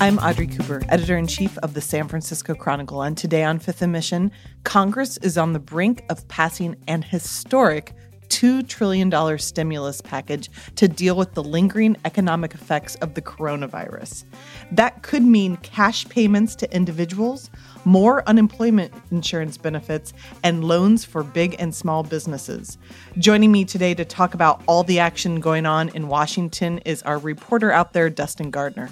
I'm Audrey Cooper, editor in chief of the San Francisco Chronicle, and today on Fifth and Mission, Congress is on the brink of passing an historic $2 trillion stimulus package to deal with the lingering economic effects of the coronavirus. That could mean cash payments to individuals, more unemployment insurance benefits, and loans for big and small businesses. Joining me today to talk about all the action going on in Washington is our reporter out there, Dustin Gardiner.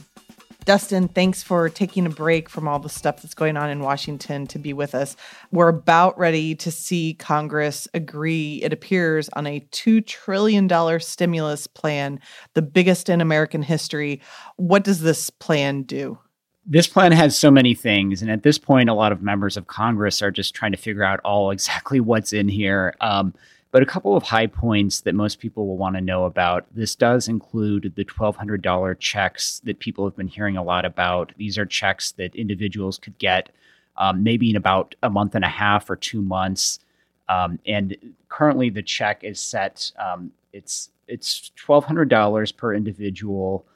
Dustin, thanks for taking a break from all the stuff that's going on in Washington to be with us. We're about ready to see Congress agree, it appears, on a $2 trillion stimulus plan, the biggest in American history. What does this plan do? This plan has so many things. And at this point, a lot of members of Congress are just trying to figure out all exactly what's in here. Um, but a couple of high points that most people will want to know about this does include the $1,200 checks that people have been hearing a lot about. These are checks that individuals could get um, maybe in about a month and a half or two months. Um, and currently, the check is set. Um, it's it's twelve hundred dollars per individual.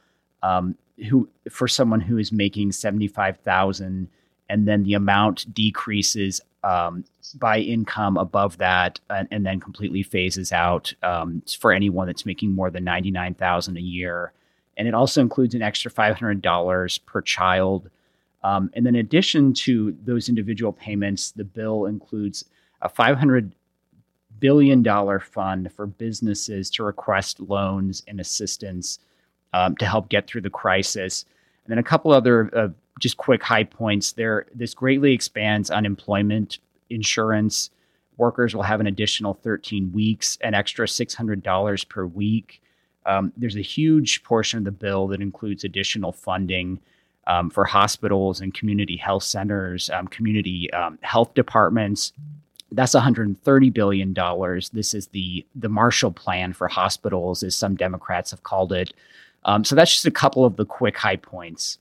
Um, who for someone who is making seventy five thousand, and then the amount decreases um, by income above that, and, and, then completely phases out um, for anyone that's making more than ninety nine thousand a year. And it also includes an extra five hundred dollars per child. Um, and then, in addition to those individual payments, the bill includes a five hundred billion dollar fund for businesses to request loans and assistance um, to help get through the crisis. And then a couple other uh, just quick high points there. This greatly expands unemployment insurance. Workers will have an additional 13 weeks, an extra $600 per week. Um, there's a huge portion of the bill that includes additional funding um, for hospitals and community health centers, um, community um, health departments. That's 130 billion dollars. This is the the Marshall Plan for hospitals, as some Democrats have called it. Um, so that's just a couple of the quick high points.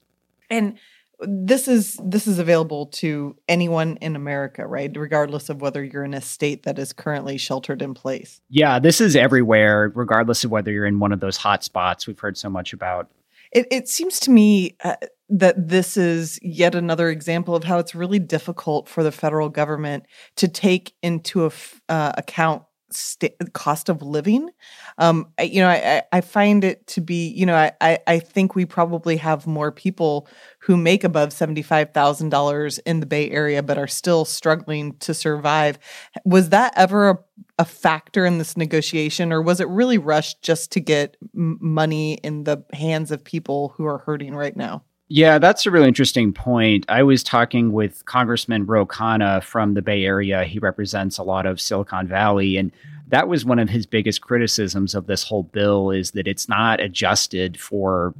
And this is this is available to anyone in America, right? Regardless of whether you're in a state that is currently sheltered in place. Yeah, this is everywhere, regardless of whether you're in one of those hot spots we've heard so much about. It, it seems to me uh, that this is yet another example of how it's really difficult for the federal government to take into uh, account st- cost of living. Um, I, you know, I, I find it to be, you know, I, I think we probably have more people who make above $75,000 in the Bay Area but are still struggling to survive. Was that ever a, a factor in this negotiation, or was it really rushed just to get m- money in the hands of people who are hurting right now? Yeah, that's a really interesting point. I was talking with Congressman Ro Khanna from the Bay Area. He represents a lot of Silicon Valley, and that was one of his biggest criticisms of this whole bill is that it's not adjusted for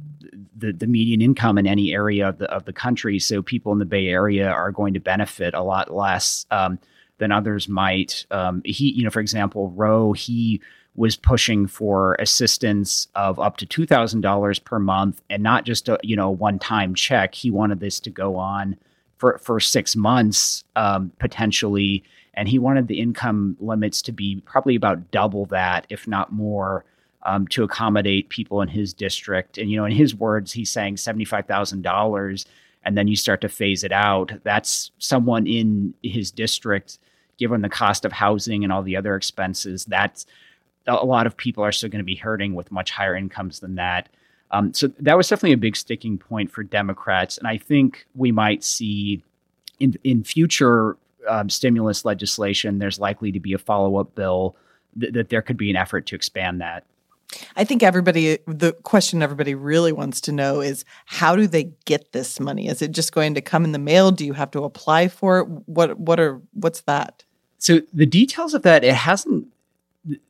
the, the median income in any area of the of the country. So people in the Bay Area are going to benefit a lot less um, than others might. Um, he, you know, for example, Ro, he was pushing for assistance of up to $2,000 per month and not just a, you know, one-time check. He wanted this to go on for, for six months, um, potentially. And he wanted the income limits to be probably about double that, if not more, um, to accommodate people in his district. And, you know, in his words, he's saying $75,000 and then you start to phase it out. That's someone in his district, given the cost of housing and all the other expenses, that's a lot of people are still going to be hurting with much higher incomes than that. Um, so that was definitely a big sticking point for Democrats, and I think we might see in in future um, stimulus legislation. There's likely to be a follow up bill th- that there could be an effort to expand that. I think everybody, the question everybody really wants to know is how do they get this money? Is it just going to come in the mail? Do you have to apply for it? What what are what's that? So the details of that it hasn't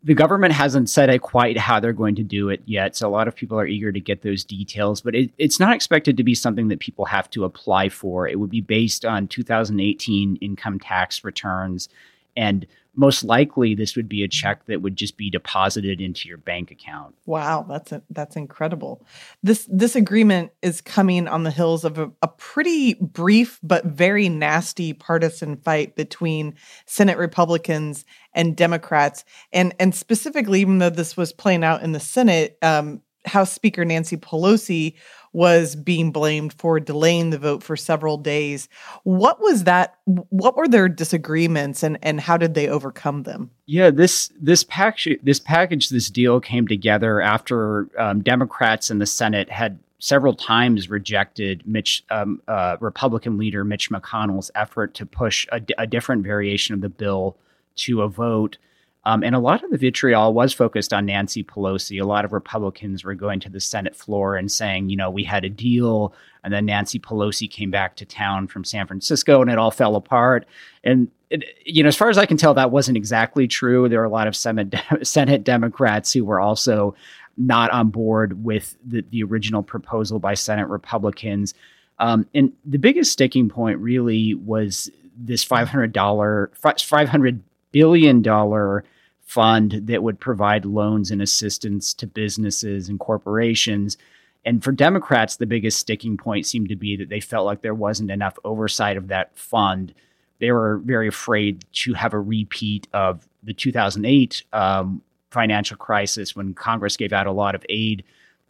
the government hasn't said eh, quite how they're going to do it yet. So a lot of people are eager to get those details, but it, it's not expected to be something that people have to apply for. It would be based on 2018 income tax returns and most likely this would be a check that would just be deposited into your bank account. Wow, that's a, that's incredible. This this agreement is coming on the heels of a, a pretty brief but very nasty partisan fight between Senate Republicans and Democrats, and and specifically, even though this was playing out in the Senate. Um, House Speaker Nancy Pelosi was being blamed for delaying the vote for several days. What was that? What were their disagreements, and and how did they overcome them? Yeah, this this package this package this deal came together after um, Democrats in the Senate had several times rejected Mitch um, uh, Republican leader Mitch McConnell's effort to push a, a different variation of the bill to a vote. Um, and a lot of the vitriol was focused on Nancy Pelosi. A lot of Republicans were going to the Senate floor and saying, you know, we had a deal. And then Nancy Pelosi came back to town from San Francisco and it all fell apart. And, it, you know, as far as I can tell, that wasn't exactly true. There were a lot of Senate, Senate Democrats who were also not on board with the, the original proposal by Senate Republicans. Um, and the biggest sticking point really was this $500, $500 billion dollar fund that would provide loans and assistance to businesses and corporations. And for Democrats, the biggest sticking point seemed to be that they felt like there wasn't enough oversight of that fund. They were very afraid to have a repeat of the 2008 um, financial crisis when Congress gave out a lot of aid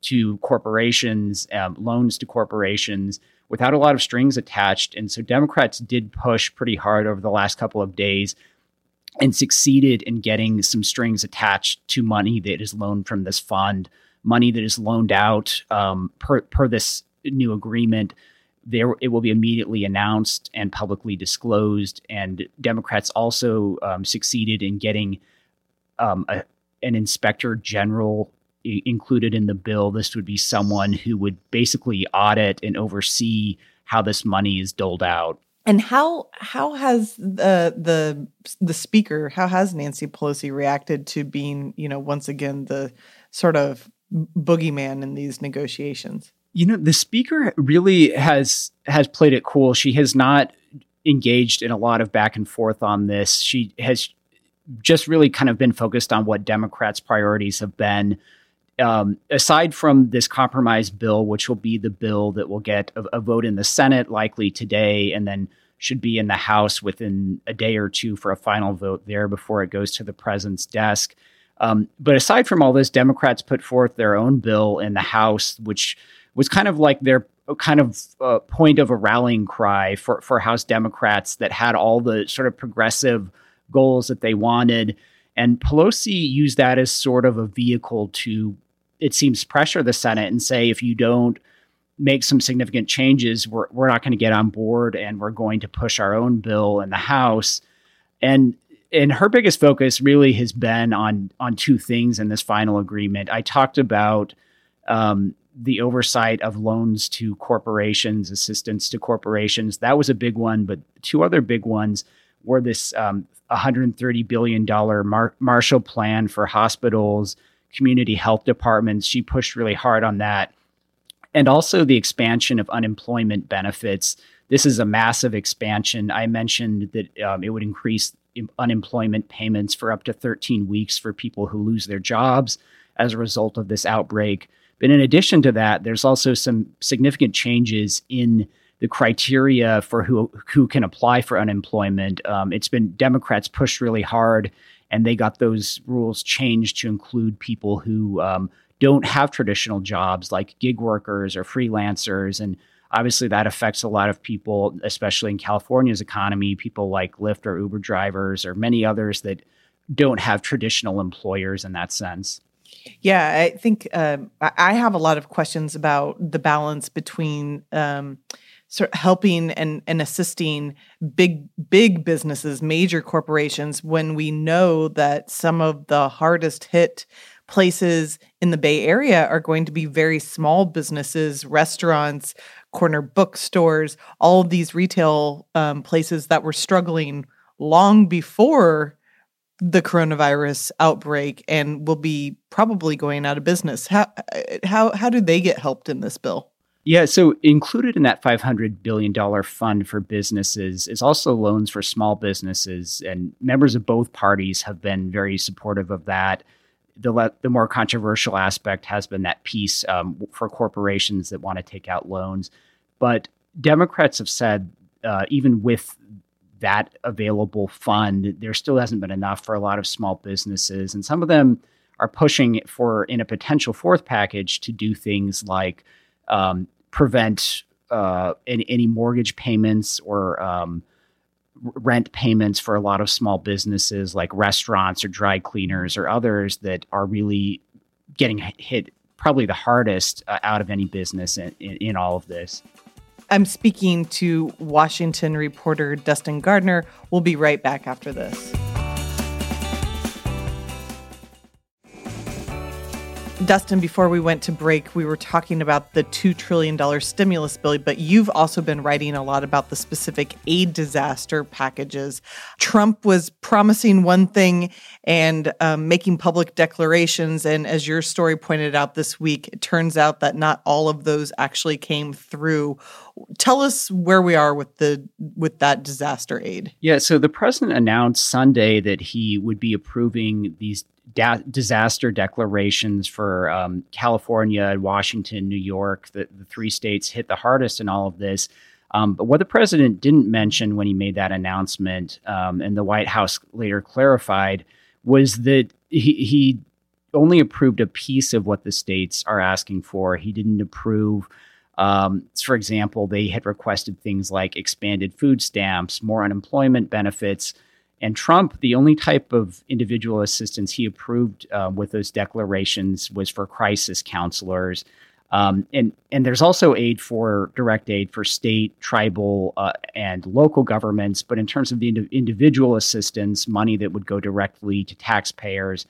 to corporations, um, loans to corporations without a lot of strings attached. And so Democrats did push pretty hard over the last couple of days and succeeded in getting some strings attached to money that is loaned from this fund, money that is loaned out um, per, per this new agreement. There, it will be immediately announced and publicly disclosed. And Democrats also um, succeeded in getting um, a, an inspector general I- included in the bill. This would be someone who would basically audit and oversee how this money is doled out. And how how has the the the speaker how has Nancy Pelosi reacted to being you know once again the sort of boogeyman in these negotiations? You know, the speaker really has has played it cool. She has not engaged in a lot of back and forth on this. She has just really kind of been focused on what Democrats' priorities have been. Um, aside from this compromise bill, which will be the bill that will get a, a, vote in the Senate likely today, and then should be in the House within a day or two for a final vote there before it goes to the president's desk. Um, but aside from all this, Democrats put forth their own bill in the House, which was kind of like their kind of uh, point of a rallying cry for, for House Democrats that had all the sort of progressive goals that they wanted. And Pelosi used that as sort of a vehicle to it seems pressure the Senate and say if you don't make some significant changes, we're we're not going to get on board and we're going to push our own bill in the House. And and her biggest focus really has been on on two things in this final agreement. I talked about um, the oversight of loans to corporations, assistance to corporations. That was a big one, but two other big ones were this um, 130 billion dollar Mar- Marshall Plan for hospitals community health departments. She pushed really hard on that. And also the expansion of unemployment benefits. This is a massive expansion. I mentioned that um, it would increase unemployment payments for up to 13 weeks for people who lose their jobs as a result of this outbreak. But in addition to that, there's also some significant changes in the criteria for who who can apply for unemployment. Um, it's been Democrats pushed really hard and they got those rules changed to include people who um, don't have traditional jobs like gig workers or freelancers. And obviously that affects a lot of people especially in california's economy people like lyft or uber drivers or many others that don't have traditional employers in that sense. Yeah i think um, i have a lot of questions about the balance between um, sort of helping and, and assisting big big businesses major corporations when we know that some of the hardest hit places in the bay area are going to be very small businesses restaurants corner bookstores all of these retail um, places that were struggling long before the coronavirus outbreak and will be probably going out of business. How how how do they get helped in this bill yeah, so included in that $500 billion fund for businesses is also loans for small businesses, and members of both parties have been very supportive of that. The, le- the more controversial aspect has been that piece um, for corporations that want to take out loans. But Democrats have said, uh, even with that available fund, there still hasn't been enough for a lot of small businesses, and some of them are pushing for in a potential fourth package to do things like um, prevent uh, any, any, mortgage payments or um, rent payments for a lot of small businesses like restaurants or dry cleaners or others that are really getting hit probably the hardest uh, out of any business in, in, in all of this. I'm speaking to Washington reporter Dustin Gardiner. We'll be right back after this. Dustin, before we went to break, we were talking about the $2 trillion stimulus bill, but you've also been writing a lot about the specific aid disaster packages. Trump was promising one thing and um, making public declarations. And as your story pointed out this week, it turns out that not all of those actually came through. Tell us where we are with the with that disaster aid. Yeah, so the president announced Sunday that he would be approving these da- disaster declarations for um, California, Washington, New York, the, the three states hit the hardest in all of this. Um, but what the president didn't mention when he made that announcement, um, and the White House later clarified, was that he, he only approved a piece of what the states are asking for. He didn't approve. Um, for example, they had requested things like expanded food stamps, more unemployment benefits, and Trump, the only type of individual assistance he approved uh, with those declarations was for crisis counselors. Um, and and there's also aid for direct aid for state, tribal, uh, and local governments. But in terms of the ind- individual assistance, money that would go directly to taxpayers,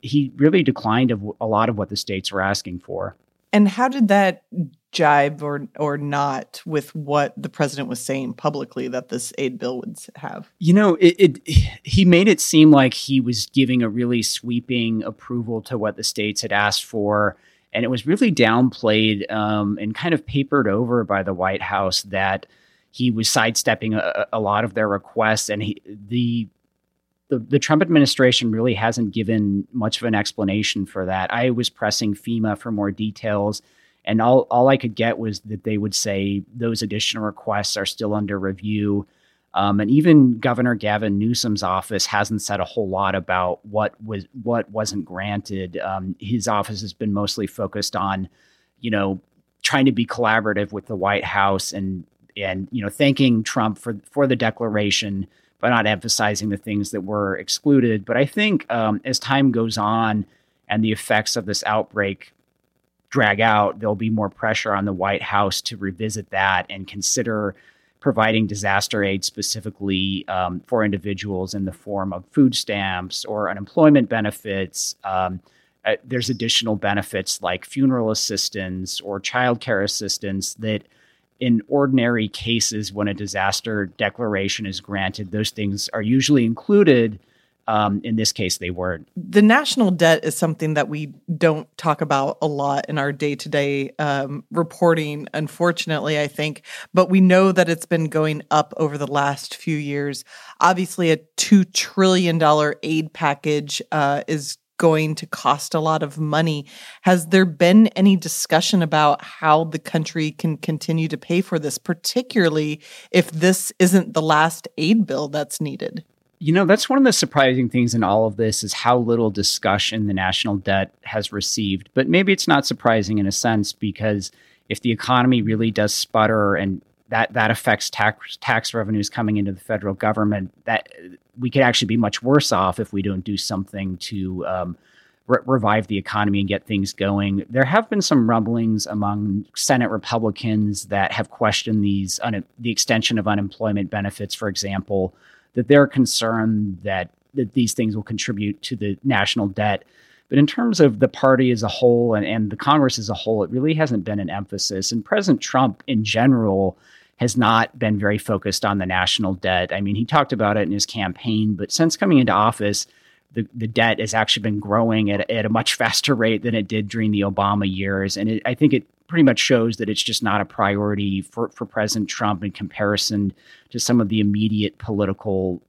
he really declined of a lot of what the states were asking for. And how did that jibe or or not with what the president was saying publicly that this aid bill would have? You know, it, it, he made it seem like he was giving a really sweeping approval to what the states had asked for, and it was really downplayed um, and kind of papered over by the White House that he was sidestepping a, a lot of their requests, and he, the the, the Trump administration really hasn't given much of an explanation for that. I was pressing FEMA for more details and all, all I could get was that they would say those additional requests are still under review. Um, and even Governor Gavin Newsom's office hasn't said a whole lot about what was what wasn't granted. Um, his office has been mostly focused on, you know, trying to be collaborative with the White House and and you know thanking Trump for for the declaration, but not emphasizing the things that were excluded. But I think um, as time goes on and the effects of this outbreak drag out, there'll be more pressure on the White House to revisit that and consider providing disaster aid specifically um, for individuals in the form of food stamps or unemployment benefits. Um, uh, there's additional benefits like funeral assistance or childcare assistance that in ordinary cases when a disaster declaration is granted those things are usually included um, in this case, they weren't. The national debt is something that we don't talk about a lot in our day to day reporting, unfortunately, I think. But we know that it's been going up over the last few years. Obviously, a $2 trillion aid package uh, is going to cost a lot of money. Has there been any discussion about how the country can continue to pay for this, particularly if this isn't the last aid bill that's needed? You know, that's one of the surprising things in all of this is how little discussion the national debt has received. But maybe it's not surprising in a sense because if the economy really does sputter and that that affects tax tax revenues coming into the federal government, that we could actually be much worse off if we don't do something to um, re- revive the economy and get things going. There have been some rumblings among Senate Republicans that have questioned these un- the extension of unemployment benefits, for example that they're concerned that that these things will contribute to the national debt. But in terms of the party as a whole and, and the Congress as a whole, it really hasn't been an emphasis. And President Trump in general has not been very focused on the national debt. I mean, he talked about it in his campaign, but since coming into office, the, the debt has actually been growing at, at a much faster rate than it did during the Obama years. And it, I think it pretty much shows that it's just not a priority for, for President Trump in comparison to some of the immediate political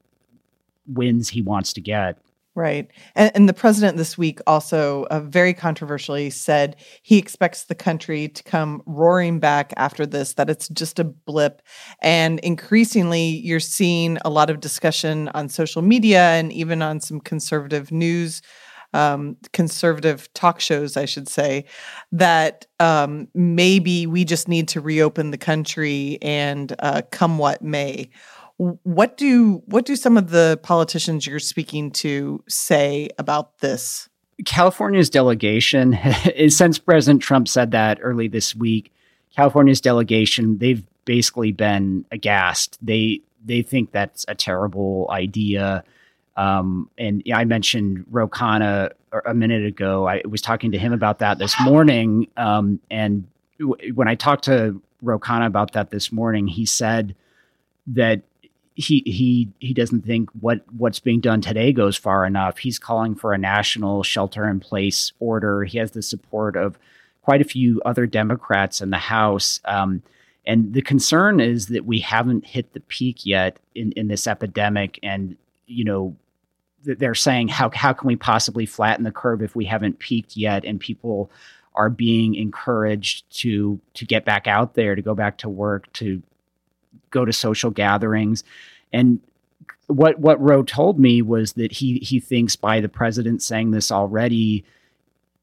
wins he wants to get. Right. And, and, the president this week also uh, very controversially said he expects the country to come roaring back after this, that it's just a blip. And increasingly, you're seeing a lot of discussion on social media and even on some conservative news um, conservative talk shows, I should say, that um, maybe we just need to reopen the country and uh, come what may. What do what do some of the politicians you're speaking to say about this? California's delegation, since President Trump said that early this week, California's delegation they've basically been aghast. They they think that's a terrible idea. Um, and I mentioned Ro Khanna a minute ago. I was talking to him about that this morning. Um, and w- when I talked to Ro Khanna about that this morning, he said that he he he doesn't think what what's being done today goes far enough. He's calling for a national shelter in place order. He has the support of quite a few other Democrats in the House. Um, and the concern is that we haven't hit the peak yet in, in this epidemic. And, you know, they're saying, how, how can we possibly flatten the curve if we haven't peaked yet? And people are being encouraged to to get back out there, to go back to work, to go to social gatherings. And what what Ro told me was that he he thinks by the president saying this already,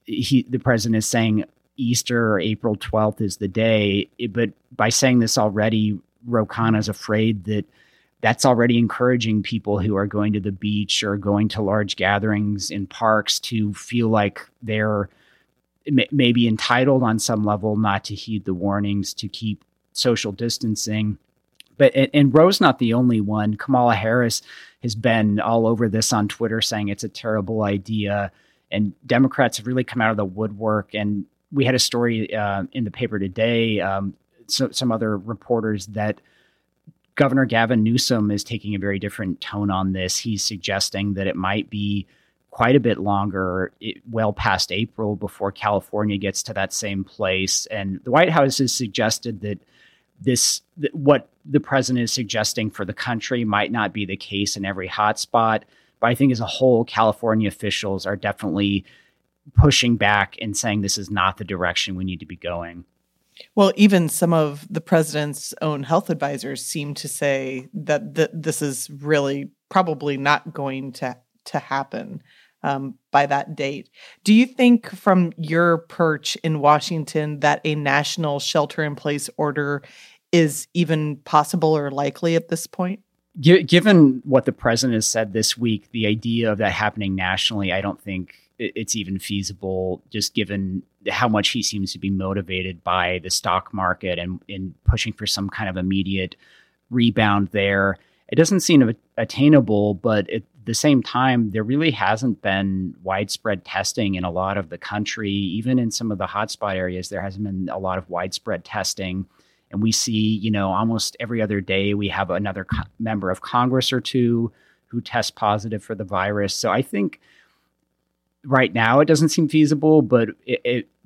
he the president is saying Easter or April 12th is the day. But by saying this already, Ro Khanna is afraid that that's already encouraging people who are going to the beach or going to large gatherings in parks to feel like they're maybe entitled on some level not to heed the warnings to keep social distancing. But and Ro's not the only one. Kamala Harris has been all over this on Twitter saying it's a terrible idea. And Democrats have really come out of the woodwork and we had a story uh, in the paper today. Um, so, some other reporters that Governor Gavin Newsom is taking a very different tone on this. He's suggesting that it might be quite a bit longer, it, well past April, before California gets to that same place. And the White House has suggested that this, that what the president is suggesting for the country, might not be the case in every hotspot. But I think as a whole, California officials are definitely pushing back and saying this is not the direction we need to be going. Well, even some of the president's own health advisors seem to say that th- this is really probably not going to to happen um, by that date. Do you think, from your perch in Washington, that a national shelter-in-place order is even possible or likely at this point? Given what the president has said this week, the idea of that happening nationally, I don't think it's even feasible, just given how much he seems to be motivated by the stock market and in pushing for some kind of immediate rebound there. It doesn't seem attainable, but at the same time, there really hasn't been widespread testing in a lot of the country. Even in some of the hotspot areas, there hasn't been a lot of widespread testing. And we see, you know, almost every other day we have another co- member of Congress or two who test positive for the virus. So I think right now it doesn't seem feasible, but it,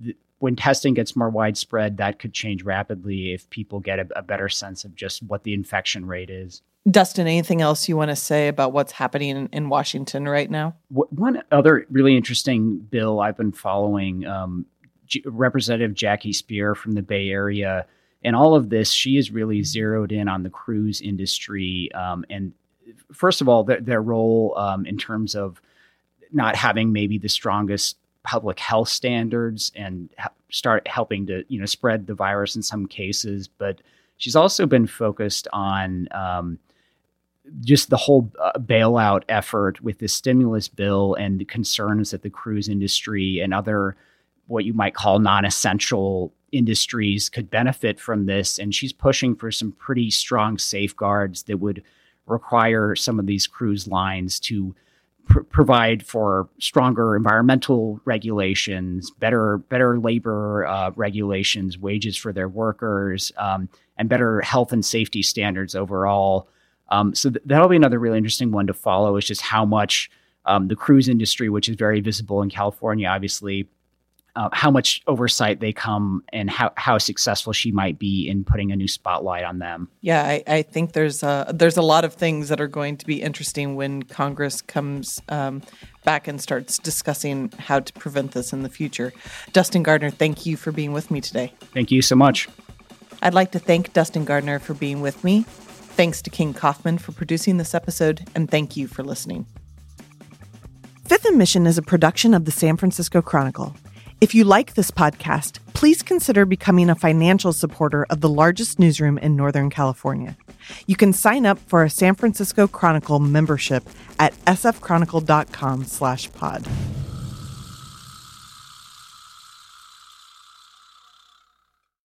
it, when testing gets more widespread, that could change rapidly if people get a, a better sense of just what the infection rate is. Dustin, anything else you want to say about what's happening in, in Washington right now? One other really interesting bill I've been following, um, G- Representative Jackie Speier from the Bay Area, and all of this, she is really zeroed in on the cruise industry um, and first of all, their, their role um, in terms of not having maybe the strongest public health standards and start helping to you know spread the virus in some cases but she's also been focused on um, just the whole uh, bailout effort with the stimulus bill and the concerns that the cruise industry and other what you might call non-essential industries could benefit from this and she's pushing for some pretty strong safeguards that would require some of these cruise lines to pr- provide for stronger environmental regulations, better better labor uh, regulations, wages for their workers, um, and better health and safety standards overall. Um, so th- that'll be another really interesting one to follow. Is just how much um, the cruise industry, which is very visible in California, obviously uh, how much oversight they come and how, how successful she might be in putting a new spotlight on them. Yeah, I, I think there's a, there's a lot of things that are going to be interesting when Congress comes um, back and starts discussing how to prevent this in the future. Dustin Gardiner, thank you for being with me today. Thank you so much. I'd like to thank Dustin Gardiner for being with me. Thanks to King Kaufman for producing this episode, and thank you for listening. Fifth and Mission is a production of the San Francisco Chronicle. If you like this podcast, please consider becoming a financial supporter of the largest newsroom in Northern California. You can sign up for a San Francisco Chronicle membership at sfchronicle.com slash pod.